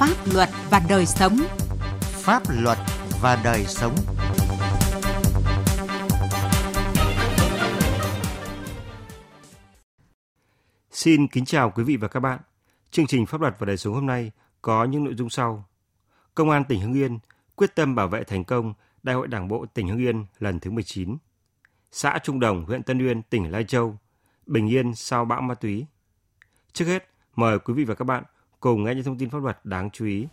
Pháp luật và đời sống. Pháp luật và đời sống. Xin kính chào quý vị và các bạn. Chương trình Pháp luật và đời sống hôm nay có những nội dung sau. Công an tỉnh Hưng Yên quyết tâm bảo vệ thành công Đại hội Đảng bộ tỉnh Hưng Yên lần thứ 19. Xã Trung Đồng, huyện Tân Uyên, tỉnh Lai Châu, bình yên sau bão ma túy. Trước hết, mời quý vị và các bạn cùng nghe những thông tin pháp luật đáng chú ý.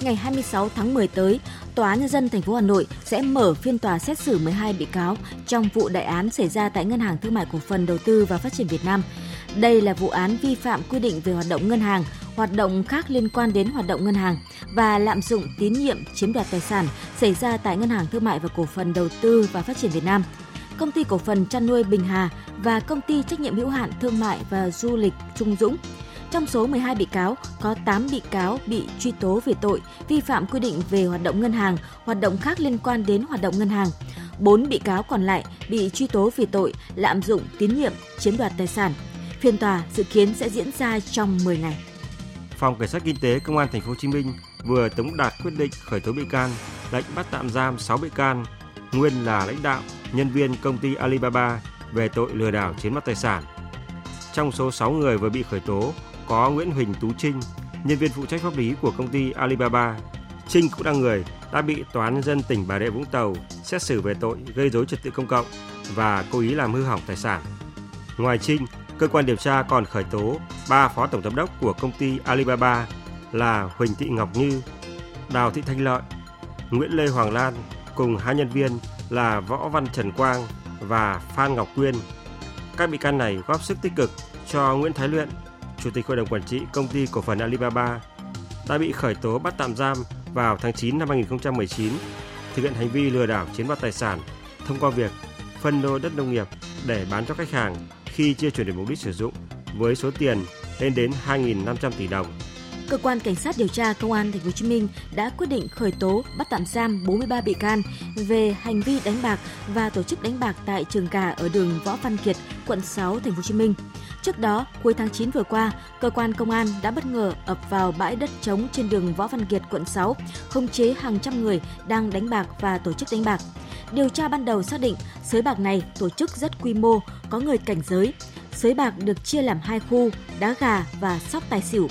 Ngày 26 tháng 10 tới, Tòa án nhân dân thành phố Hà Nội sẽ mở phiên tòa xét xử 12 bị cáo trong vụ đại án xảy ra tại Ngân hàng Thương mại Cổ phần Đầu tư và Phát triển Việt Nam. Đây là vụ án vi phạm quy định về hoạt động ngân hàng, hoạt động khác liên quan đến hoạt động ngân hàng và lạm dụng tín nhiệm chiếm đoạt tài sản xảy ra tại Ngân hàng Thương mại và Cổ phần Đầu tư và Phát triển Việt Nam công ty cổ phần chăn nuôi Bình Hà và công ty trách nhiệm hữu hạn thương mại và du lịch Trung Dũng. Trong số 12 bị cáo, có 8 bị cáo bị truy tố về tội vi phạm quy định về hoạt động ngân hàng, hoạt động khác liên quan đến hoạt động ngân hàng. 4 bị cáo còn lại bị truy tố về tội lạm dụng tín nhiệm, chiếm đoạt tài sản. Phiên tòa dự kiến sẽ diễn ra trong 10 ngày. Phòng Cảnh sát Kinh tế Công an Thành phố Hồ Chí Minh vừa tống đạt quyết định khởi tố bị can, lệnh bắt tạm giam 6 bị can, nguyên là lãnh đạo, nhân viên công ty Alibaba về tội lừa đảo chiếm đoạt tài sản. Trong số 6 người vừa bị khởi tố có Nguyễn Huỳnh Tú Trinh, nhân viên phụ trách pháp lý của công ty Alibaba. Trinh cũng là người đã bị Tòa án dân tỉnh Bà Rịa Vũng Tàu xét xử về tội gây dối trật tự công cộng và cố ý làm hư hỏng tài sản. Ngoài Trinh, cơ quan điều tra còn khởi tố ba phó tổng giám đốc của công ty Alibaba là Huỳnh Thị Ngọc Như, Đào Thị Thanh Lợi, Nguyễn Lê Hoàng Lan cùng hai nhân viên là Võ Văn Trần Quang và Phan Ngọc Quyên. Các bị can này góp sức tích cực cho Nguyễn Thái Luyện, Chủ tịch Hội đồng Quản trị Công ty Cổ phần Alibaba, đã bị khởi tố bắt tạm giam vào tháng 9 năm 2019 thực hiện hành vi lừa đảo chiếm đoạt tài sản thông qua việc phân lô đất nông nghiệp để bán cho khách hàng khi chưa chuyển đổi mục đích sử dụng với số tiền lên đến 2.500 tỷ đồng cơ quan cảnh sát điều tra công an thành phố Hồ Chí Minh đã quyết định khởi tố bắt tạm giam 43 bị can về hành vi đánh bạc và tổ chức đánh bạc tại trường gà ở đường Võ Văn Kiệt, quận 6 thành phố Hồ Chí Minh. Trước đó, cuối tháng 9 vừa qua, cơ quan công an đã bất ngờ ập vào bãi đất trống trên đường Võ Văn Kiệt, quận 6, khống chế hàng trăm người đang đánh bạc và tổ chức đánh bạc. Điều tra ban đầu xác định sới bạc này tổ chức rất quy mô, có người cảnh giới. Sới bạc được chia làm hai khu, đá gà và sóc tài xỉu.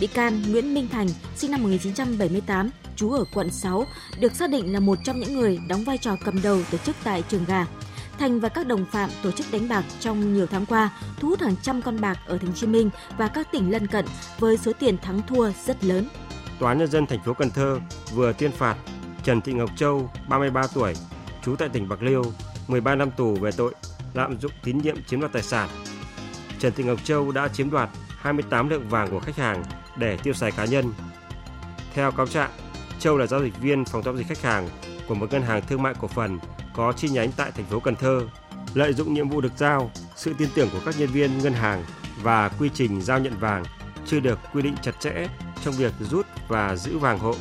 Bị can Nguyễn Minh Thành, sinh năm 1978, trú ở quận 6, được xác định là một trong những người đóng vai trò cầm đầu tổ chức tại trường gà. Thành và các đồng phạm tổ chức đánh bạc trong nhiều tháng qua, thu hút hàng trăm con bạc ở thành phố Hồ Chí Minh và các tỉnh lân cận với số tiền thắng thua rất lớn. Tòa án nhân dân thành phố Cần Thơ vừa tuyên phạt Trần Thị Ngọc Châu, 33 tuổi, trú tại tỉnh Bạc Liêu, 13 năm tù về tội lạm dụng tín nhiệm chiếm đoạt tài sản. Trần Thị Ngọc Châu đã chiếm đoạt 28 lượng vàng của khách hàng để tiêu xài cá nhân. Theo cáo trạng, Châu là giao dịch viên phòng giao dịch khách hàng của một ngân hàng thương mại cổ phần có chi nhánh tại thành phố Cần Thơ, lợi dụng nhiệm vụ được giao, sự tin tưởng của các nhân viên ngân hàng và quy trình giao nhận vàng chưa được quy định chặt chẽ trong việc rút và giữ vàng hộ.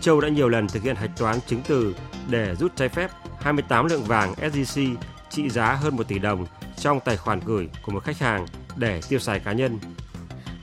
Châu đã nhiều lần thực hiện hạch toán chứng từ để rút trái phép 28 lượng vàng SJC trị giá hơn 1 tỷ đồng trong tài khoản gửi của một khách hàng để tiêu xài cá nhân.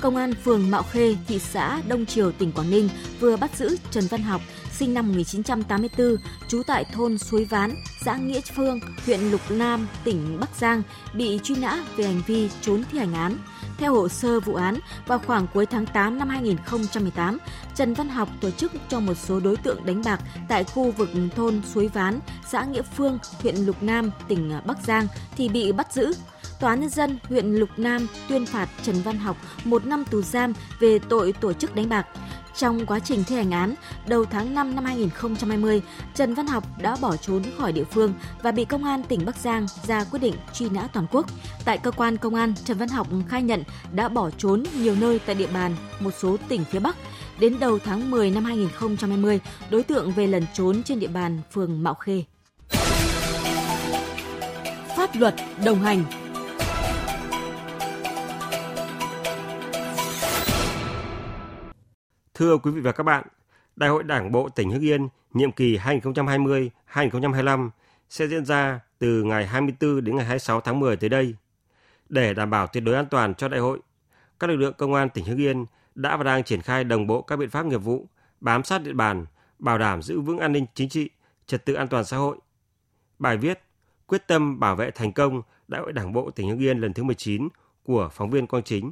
Công an phường Mạo Khê, thị xã Đông Triều, tỉnh Quảng Ninh vừa bắt giữ Trần Văn Học, sinh năm 1984, trú tại thôn Suối Ván, xã Nghĩa Phương, huyện Lục Nam, tỉnh Bắc Giang, bị truy nã về hành vi trốn thi hành án. Theo hồ sơ vụ án, vào khoảng cuối tháng 8 năm 2018, Trần Văn Học tổ chức cho một số đối tượng đánh bạc tại khu vực thôn Suối Ván, xã Nghĩa Phương, huyện Lục Nam, tỉnh Bắc Giang thì bị bắt giữ. Tòa án nhân dân huyện Lục Nam tuyên phạt Trần Văn Học một năm tù giam về tội tổ chức đánh bạc. Trong quá trình thi hành án, đầu tháng 5 năm 2020, Trần Văn Học đã bỏ trốn khỏi địa phương và bị công an tỉnh Bắc Giang ra quyết định truy nã toàn quốc. Tại cơ quan công an, Trần Văn Học khai nhận đã bỏ trốn nhiều nơi tại địa bàn một số tỉnh phía Bắc. Đến đầu tháng 10 năm 2020, đối tượng về lần trốn trên địa bàn phường Mạo Khê. Pháp luật đồng hành Thưa quý vị và các bạn, Đại hội Đảng bộ tỉnh Hưng Yên nhiệm kỳ 2020-2025 sẽ diễn ra từ ngày 24 đến ngày 26 tháng 10 tới đây. Để đảm bảo tuyệt đối an toàn cho đại hội, các lực lượng công an tỉnh Hưng Yên đã và đang triển khai đồng bộ các biện pháp nghiệp vụ, bám sát địa bàn, bảo đảm giữ vững an ninh chính trị, trật tự an toàn xã hội. Bài viết Quyết tâm bảo vệ thành công Đại hội Đảng bộ tỉnh Hưng Yên lần thứ 19 của phóng viên Quang Chính.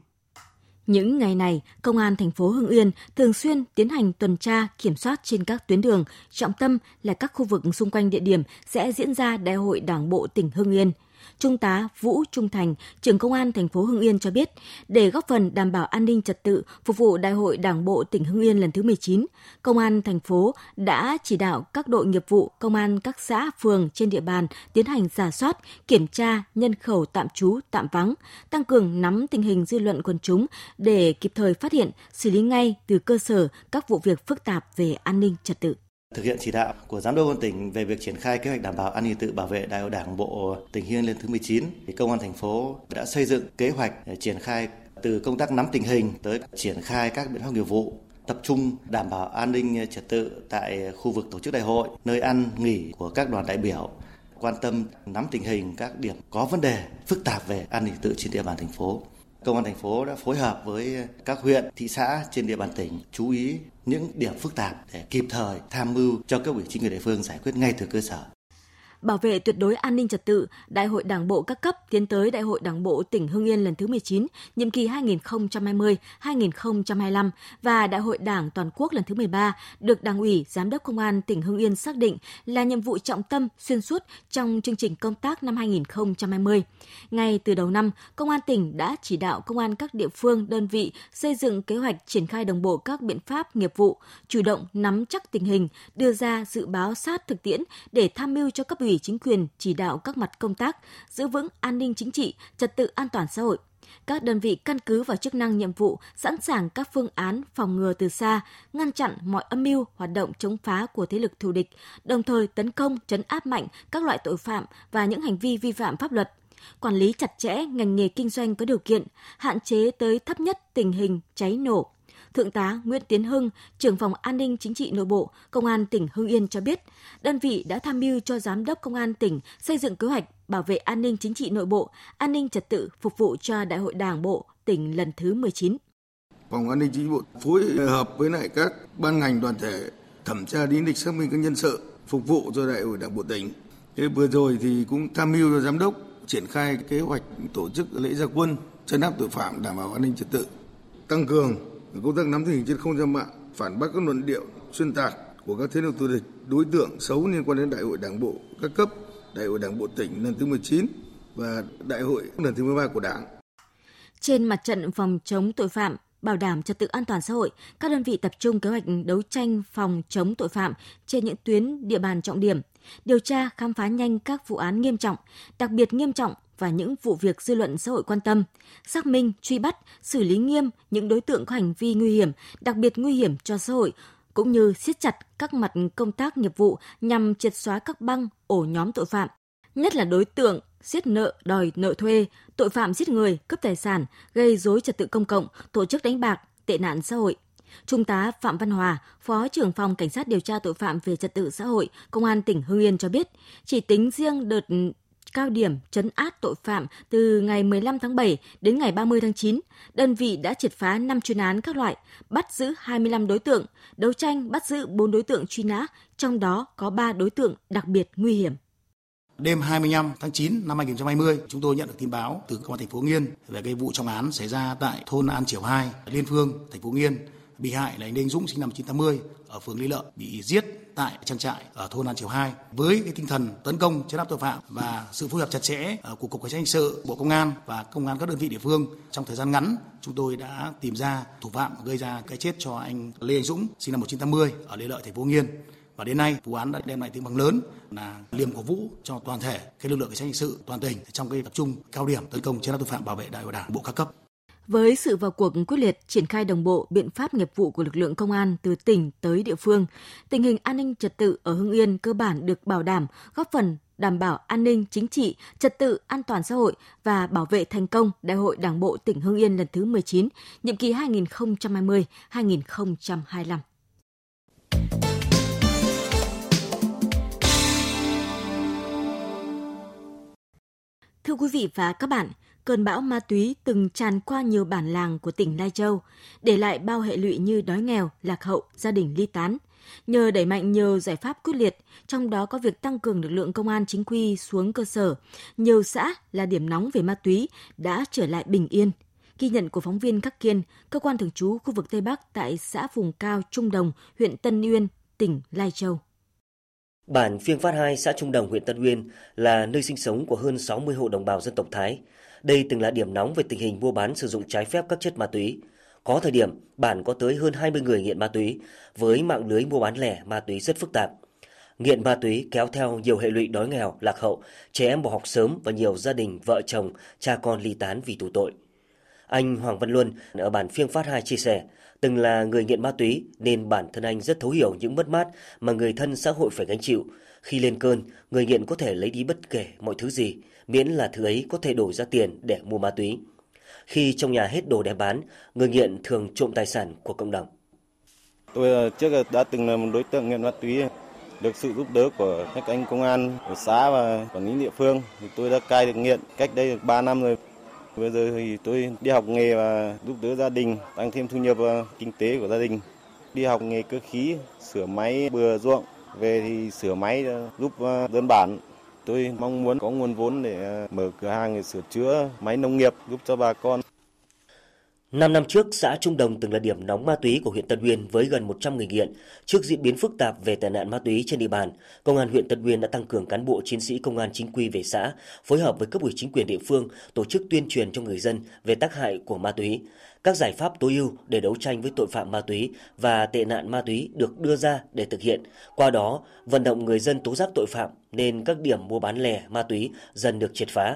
Những ngày này, Công an thành phố Hưng Yên thường xuyên tiến hành tuần tra, kiểm soát trên các tuyến đường, trọng tâm là các khu vực xung quanh địa điểm sẽ diễn ra Đại hội Đảng bộ tỉnh Hưng Yên – Trung tá Vũ Trung Thành, trưởng công an thành phố Hưng Yên cho biết, để góp phần đảm bảo an ninh trật tự phục vụ Đại hội Đảng bộ tỉnh Hưng Yên lần thứ 19, công an thành phố đã chỉ đạo các đội nghiệp vụ công an các xã phường trên địa bàn tiến hành giả soát, kiểm tra nhân khẩu tạm trú, tạm vắng, tăng cường nắm tình hình dư luận quần chúng để kịp thời phát hiện, xử lý ngay từ cơ sở các vụ việc phức tạp về an ninh trật tự. Thực hiện chỉ đạo của Giám đốc công an tỉnh về việc triển khai kế hoạch đảm bảo an ninh tự bảo vệ Đại hội Đảng bộ tỉnh Hưng lên lần thứ 19, thì công an thành phố đã xây dựng kế hoạch triển khai từ công tác nắm tình hình tới triển khai các biện pháp nghiệp vụ tập trung đảm bảo an ninh trật tự tại khu vực tổ chức đại hội, nơi ăn nghỉ của các đoàn đại biểu, quan tâm nắm tình hình các điểm có vấn đề phức tạp về an ninh tự trên địa bàn thành phố. Công an thành phố đã phối hợp với các huyện, thị xã trên địa bàn tỉnh chú ý những điểm phức tạp để kịp thời tham mưu cho các ủy chính quyền địa phương giải quyết ngay từ cơ sở bảo vệ tuyệt đối an ninh trật tự, Đại hội Đảng bộ các cấp tiến tới Đại hội Đảng bộ tỉnh Hưng Yên lần thứ 19, nhiệm kỳ 2020-2025 và Đại hội Đảng toàn quốc lần thứ 13 được Đảng ủy, Giám đốc Công an tỉnh Hưng Yên xác định là nhiệm vụ trọng tâm xuyên suốt trong chương trình công tác năm 2020. Ngay từ đầu năm, Công an tỉnh đã chỉ đạo công an các địa phương, đơn vị xây dựng kế hoạch triển khai đồng bộ các biện pháp nghiệp vụ, chủ động nắm chắc tình hình, đưa ra dự báo sát thực tiễn để tham mưu cho cấp ủy chính quyền chỉ đạo các mặt công tác, giữ vững an ninh chính trị, trật tự an toàn xã hội. Các đơn vị căn cứ vào chức năng nhiệm vụ, sẵn sàng các phương án phòng ngừa từ xa, ngăn chặn mọi âm mưu, hoạt động chống phá của thế lực thù địch, đồng thời tấn công, chấn áp mạnh các loại tội phạm và những hành vi vi phạm pháp luật, quản lý chặt chẽ ngành nghề kinh doanh có điều kiện, hạn chế tới thấp nhất tình hình cháy nổ, Thượng tá Nguyễn Tiến Hưng, trưởng phòng an ninh chính trị nội bộ, Công an tỉnh Hưng Yên cho biết, đơn vị đã tham mưu cho Giám đốc Công an tỉnh xây dựng kế hoạch bảo vệ an ninh chính trị nội bộ, an ninh trật tự phục vụ cho Đại hội Đảng bộ tỉnh lần thứ 19. Phòng an ninh chính trị bộ phối hợp với lại các ban ngành đoàn thể thẩm tra lý lịch xác minh các nhân sự phục vụ cho Đại hội Đảng bộ tỉnh. Thế vừa rồi thì cũng tham mưu cho giám đốc triển khai kế hoạch tổ chức lễ gia quân chấn áp tội phạm đảm bảo an ninh trật tự tăng cường công tác nắm tình hình trên không gian mạng, phản bác các luận điệu xuyên tạc của các thế lực thù địch, đối tượng xấu liên quan đến Đại hội Đảng bộ các cấp, Đại hội Đảng bộ tỉnh lần thứ 19 và Đại hội lần thứ 13 của Đảng. Trên mặt trận phòng chống tội phạm, bảo đảm trật tự an toàn xã hội, các đơn vị tập trung kế hoạch đấu tranh phòng chống tội phạm trên những tuyến địa bàn trọng điểm, điều tra khám phá nhanh các vụ án nghiêm trọng, đặc biệt nghiêm trọng và những vụ việc dư luận xã hội quan tâm, xác minh, truy bắt, xử lý nghiêm những đối tượng có hành vi nguy hiểm, đặc biệt nguy hiểm cho xã hội, cũng như siết chặt các mặt công tác nghiệp vụ nhằm triệt xóa các băng, ổ nhóm tội phạm, nhất là đối tượng giết nợ, đòi nợ thuê, tội phạm giết người, cướp tài sản, gây dối trật tự công cộng, tổ chức đánh bạc, tệ nạn xã hội. Trung tá Phạm Văn Hòa, Phó trưởng phòng Cảnh sát điều tra tội phạm về trật tự xã hội, Công an tỉnh Hưng Yên cho biết, chỉ tính riêng đợt cao điểm chấn áp tội phạm từ ngày 15 tháng 7 đến ngày 30 tháng 9, đơn vị đã triệt phá 5 chuyên án các loại, bắt giữ 25 đối tượng, đấu tranh bắt giữ 4 đối tượng truy nã, trong đó có 3 đối tượng đặc biệt nguy hiểm. Đêm 25 tháng 9 năm 2020, chúng tôi nhận được tin báo từ công an thành phố Nghiên về cái vụ trọng án xảy ra tại thôn An Triểu 2, Liên Phương, thành phố Nghiên. Bị hại là anh Đinh Dũng sinh năm 1980 ở phường Lý Lợi bị giết tại trang trại ở thôn An Triều 2 với cái tinh thần tấn công chấn áp tội phạm và sự phối hợp chặt chẽ ờ, của cục cảnh sát hình sự, bộ công an và công an các đơn vị địa phương. Trong thời gian ngắn chúng tôi đã tìm ra thủ phạm gây ra cái chết cho anh Lê Anh Dũng sinh năm 1980 ở Lê Lợi thành phố Nghiên và đến nay vụ án đã đem lại tiếng bằng lớn là liềm cổ vũ cho toàn thể cái lực lượng cảnh sát hình sự toàn tỉnh trong cái tập trung cao điểm tấn công chấn áp tội phạm bảo vệ đại hội đảng bộ các cấp với sự vào cuộc quyết liệt triển khai đồng bộ biện pháp nghiệp vụ của lực lượng công an từ tỉnh tới địa phương, tình hình an ninh trật tự ở Hưng Yên cơ bản được bảo đảm, góp phần đảm bảo an ninh chính trị, trật tự an toàn xã hội và bảo vệ thành công Đại hội Đảng bộ tỉnh Hưng Yên lần thứ 19, nhiệm kỳ 2020-2025. Thưa quý vị và các bạn, cơn bão ma túy từng tràn qua nhiều bản làng của tỉnh Lai Châu, để lại bao hệ lụy như đói nghèo, lạc hậu, gia đình ly tán. Nhờ đẩy mạnh nhiều giải pháp quyết liệt, trong đó có việc tăng cường lực lượng công an chính quy xuống cơ sở, nhiều xã là điểm nóng về ma túy đã trở lại bình yên. Ghi nhận của phóng viên Khắc Kiên, cơ quan thường trú khu vực Tây Bắc tại xã vùng cao Trung Đồng, huyện Tân Uyên, tỉnh Lai Châu. Bản Phiêng Phát 2, xã Trung Đồng, huyện Tân Uyên là nơi sinh sống của hơn 60 hộ đồng bào dân tộc Thái. Đây từng là điểm nóng về tình hình mua bán sử dụng trái phép các chất ma túy. Có thời điểm, bản có tới hơn 20 người nghiện ma túy, với mạng lưới mua bán lẻ ma túy rất phức tạp. Nghiện ma túy kéo theo nhiều hệ lụy đói nghèo, lạc hậu, trẻ em bỏ học sớm và nhiều gia đình, vợ chồng, cha con ly tán vì tù tội. Anh Hoàng Văn Luân ở bản Phiêng Phát 2 chia sẻ, từng là người nghiện ma túy nên bản thân anh rất thấu hiểu những mất mát mà người thân xã hội phải gánh chịu. Khi lên cơn, người nghiện có thể lấy đi bất kể mọi thứ gì, miễn là thứ ấy có thể đổi ra tiền để mua ma túy. Khi trong nhà hết đồ đem bán, người nghiện thường trộm tài sản của cộng đồng. Tôi ờ, trước đã từng là một đối tượng nghiện ma túy, được sự giúp đỡ của các anh công an của xã và quản lý địa phương thì tôi đã cai được nghiện cách đây được 3 năm rồi. Bây giờ thì tôi đi học nghề và giúp đỡ gia đình, tăng thêm thu nhập và kinh tế của gia đình. Đi học nghề cơ khí, sửa máy bừa ruộng, về thì sửa máy ờ, giúp dân bản. Tôi mong muốn có nguồn vốn để à, mở cửa hàng để sửa chữa máy nông nghiệp giúp cho bà con. Năm năm trước, xã Trung Đồng từng là điểm nóng ma túy của huyện Tân Uyên với gần 100 người nghiện. Trước diễn biến phức tạp về tệ nạn ma túy trên địa bàn, Công an huyện Tân Uyên đã tăng cường cán bộ chiến sĩ công an chính quy về xã, phối hợp với cấp ủy chính quyền địa phương tổ chức tuyên truyền cho người dân về tác hại của ma túy. Các giải pháp tối ưu để đấu tranh với tội phạm ma túy và tệ nạn ma túy được đưa ra để thực hiện. Qua đó, vận động người dân tố giác tội phạm nên các điểm mua bán lẻ ma túy dần được triệt phá.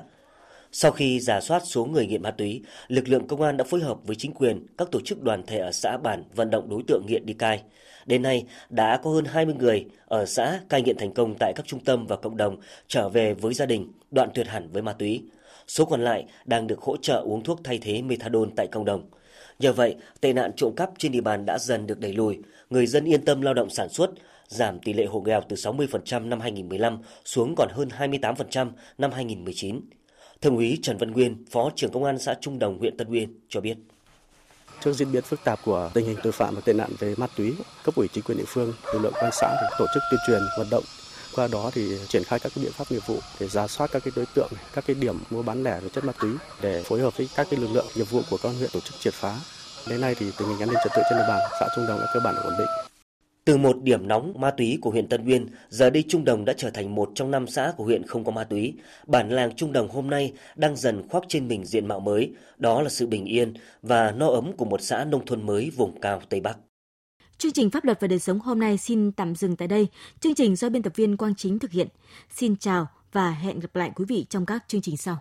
Sau khi giả soát số người nghiện ma túy, lực lượng công an đã phối hợp với chính quyền, các tổ chức đoàn thể ở xã bản vận động đối tượng nghiện đi cai. Đến nay, đã có hơn 20 người ở xã cai nghiện thành công tại các trung tâm và cộng đồng trở về với gia đình, đoạn tuyệt hẳn với ma túy. Số còn lại đang được hỗ trợ uống thuốc thay thế methadone tại cộng đồng. Nhờ vậy, tệ nạn trộm cắp trên địa bàn đã dần được đẩy lùi, người dân yên tâm lao động sản xuất, giảm tỷ lệ hộ nghèo từ 60% năm 2015 xuống còn hơn 28% năm 2019. Thượng úy Trần Văn Nguyên, Phó trưởng Công an xã Trung Đồng, huyện Tân Uyên cho biết. Trước diễn biến phức tạp của tình hình tội phạm và tệ nạn về ma túy, cấp ủy chính quyền địa phương, lực lượng công an xã tổ chức tuyên truyền vận động qua đó thì triển khai các cái biện pháp nghiệp vụ để ra soát các cái đối tượng, các cái điểm mua bán lẻ về chất ma túy để phối hợp với các cái lực lượng nghiệp vụ của công an huyện tổ chức triệt phá. Đến nay thì tình hình an ninh trật tự trên địa bàn xã Trung Đồng đã cơ bản ổn định. Từ một điểm nóng ma túy của huyện Tân Uyên, giờ đây Trung Đồng đã trở thành một trong năm xã của huyện không có ma túy. Bản làng Trung Đồng hôm nay đang dần khoác trên mình diện mạo mới, đó là sự bình yên và no ấm của một xã nông thôn mới vùng cao Tây Bắc. Chương trình Pháp luật và đời sống hôm nay xin tạm dừng tại đây. Chương trình do biên tập viên Quang Chính thực hiện. Xin chào và hẹn gặp lại quý vị trong các chương trình sau.